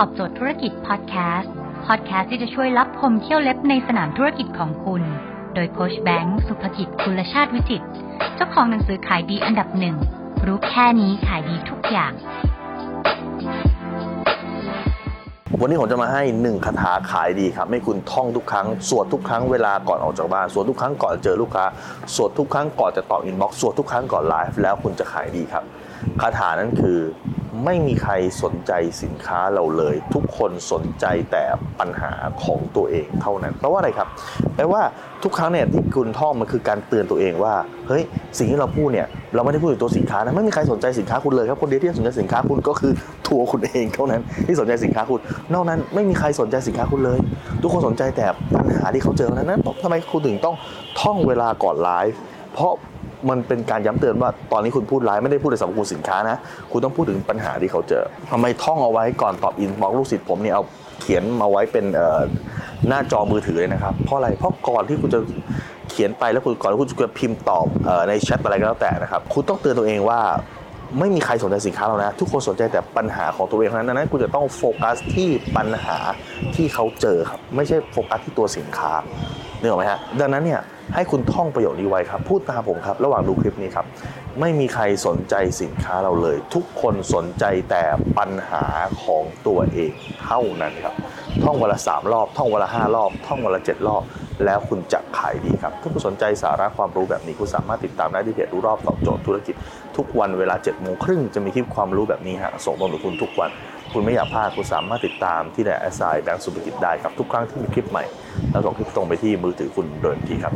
ตอบโจทย์ธุรกิจพอดแคสต์พอดแคสต์ที่จะช่วยลับคมเขี้ยวเล็บในสนามธุรกิจของคุณ โดยโค้ชแบงค์สุภกิจคุณชาติวิจิตเจ้าของหนังสือขายดีอันดับหนึ่งรู้แค่นี้ขายดีทุกอย่าง วันนี้ผมจะมาให้หนึ่งคาถาขายดีครับ ให้คุณท่องทุกครั้ง สวดทุกครั้งเวลาก่อนออกจากบ้าน สวดทุกครั้งก่อนเจอลูกค้า สวดทุกครั้งก่อนจะตอบ inbox สวดทุกครั้งก่อนไลฟ์ แล้วคุณจะขายดีครับ คาถานั้นคือ ไม่มีใครสนใจสินค้าเราเลย ทุกคนสนใจแต่ปัญหาของตัวเองเท่านั้นแปลว่าอะไรครับแปลว่าทุกครั้งเนี่ยที่คุณท่องมันคือการเตือนตัวเองว่าเฮ้ยสิ่งที่เราพูดเนี่ยเราไม่ได้พูดถึงตัวสินค้านะไม่มีใครสนใจสินค้าคุณเลยครับคนเดียวที่สนใจสินค้าคุณก็คือตัวคุณเองเท่านั้นที่สนใจสินค้าคุณ นอกนั้นไม่มีใครสนใจสินค้าคุณเลย ทุกคนสนใจแต่ปัญหาที่เขาเจอเท่านั้นนั้นทำไมคุณถึงต้องท่องเวลาก่อนไลฟ์เพราะ มันเป็นการย้ำเตือนว่าตอนนี้คุณพูดร้ายไม่ได้พูดในสรรพคุณสินค้านะ คุณต้องพูดถึงปัญหาที่เขาเจอทำไมท่องเอาไว้ก่อนตอบอินบอกลูกศิษย์ผมเนี่ยเอาเขียนมาไว้เป็นหน้าจอมือถือเลยนะครับเพราะอะไรเพราะก่อนที่คุณจะเขียนไปแล้วคุณก่อนที่คุณจะพิมพ์ตอบในแชทอะไรก็แล้วแต่นะครับคุณต้องเตือนตัวเองว่า ไม่มีใครสนใจสินค้าเรานะ ทุกคนสนใจแต่ปัญหาของตัวเองเท่านั้นดังนั้นคุณจะต้องโฟกัสที่ปัญหาที่เขาเจอครับ ไม่ใช่โฟกัสที่ตัวสินค้านึกออกไหมฮะดังนั้นเนี่ยให้คุณท่องประโยคนี้ไว้ครับ พูดตามผมครับ ระหว่างดูคลิปนี้ครับ ไม่มีใครสนใจสินค้าเราเลย ทุกคนสนใจแต่ปัญหาของตัวเองเท่านั้นครับ ท่องวันละสามรอบ ท่องวันละห้ารอบ ท่องวันละเจ็ดรอบ แล้วคุณจะขายดีครับ ถ้าคุณสนใจสาระความรู้แบบนี้ คุณสามารถติดตามได้ที่เพจรู้รอบตอบโจทย์ธุรกิจ ทุกวันเวลา7จ็ดโมงครึ่งจะมีคลิปความรู้แบบนี้ฮะส่งตรงถึงคุณทุกวัน คุณไม่อยากพลาดคุณสามารถติดตามที่แดแอสไซแบงก์สุภกิจได้ครับทุกครั้งที่มีคลิปใหม่ แล้วส่งคลิปตรงไปที่มือถือคุณโดยทันทีครับ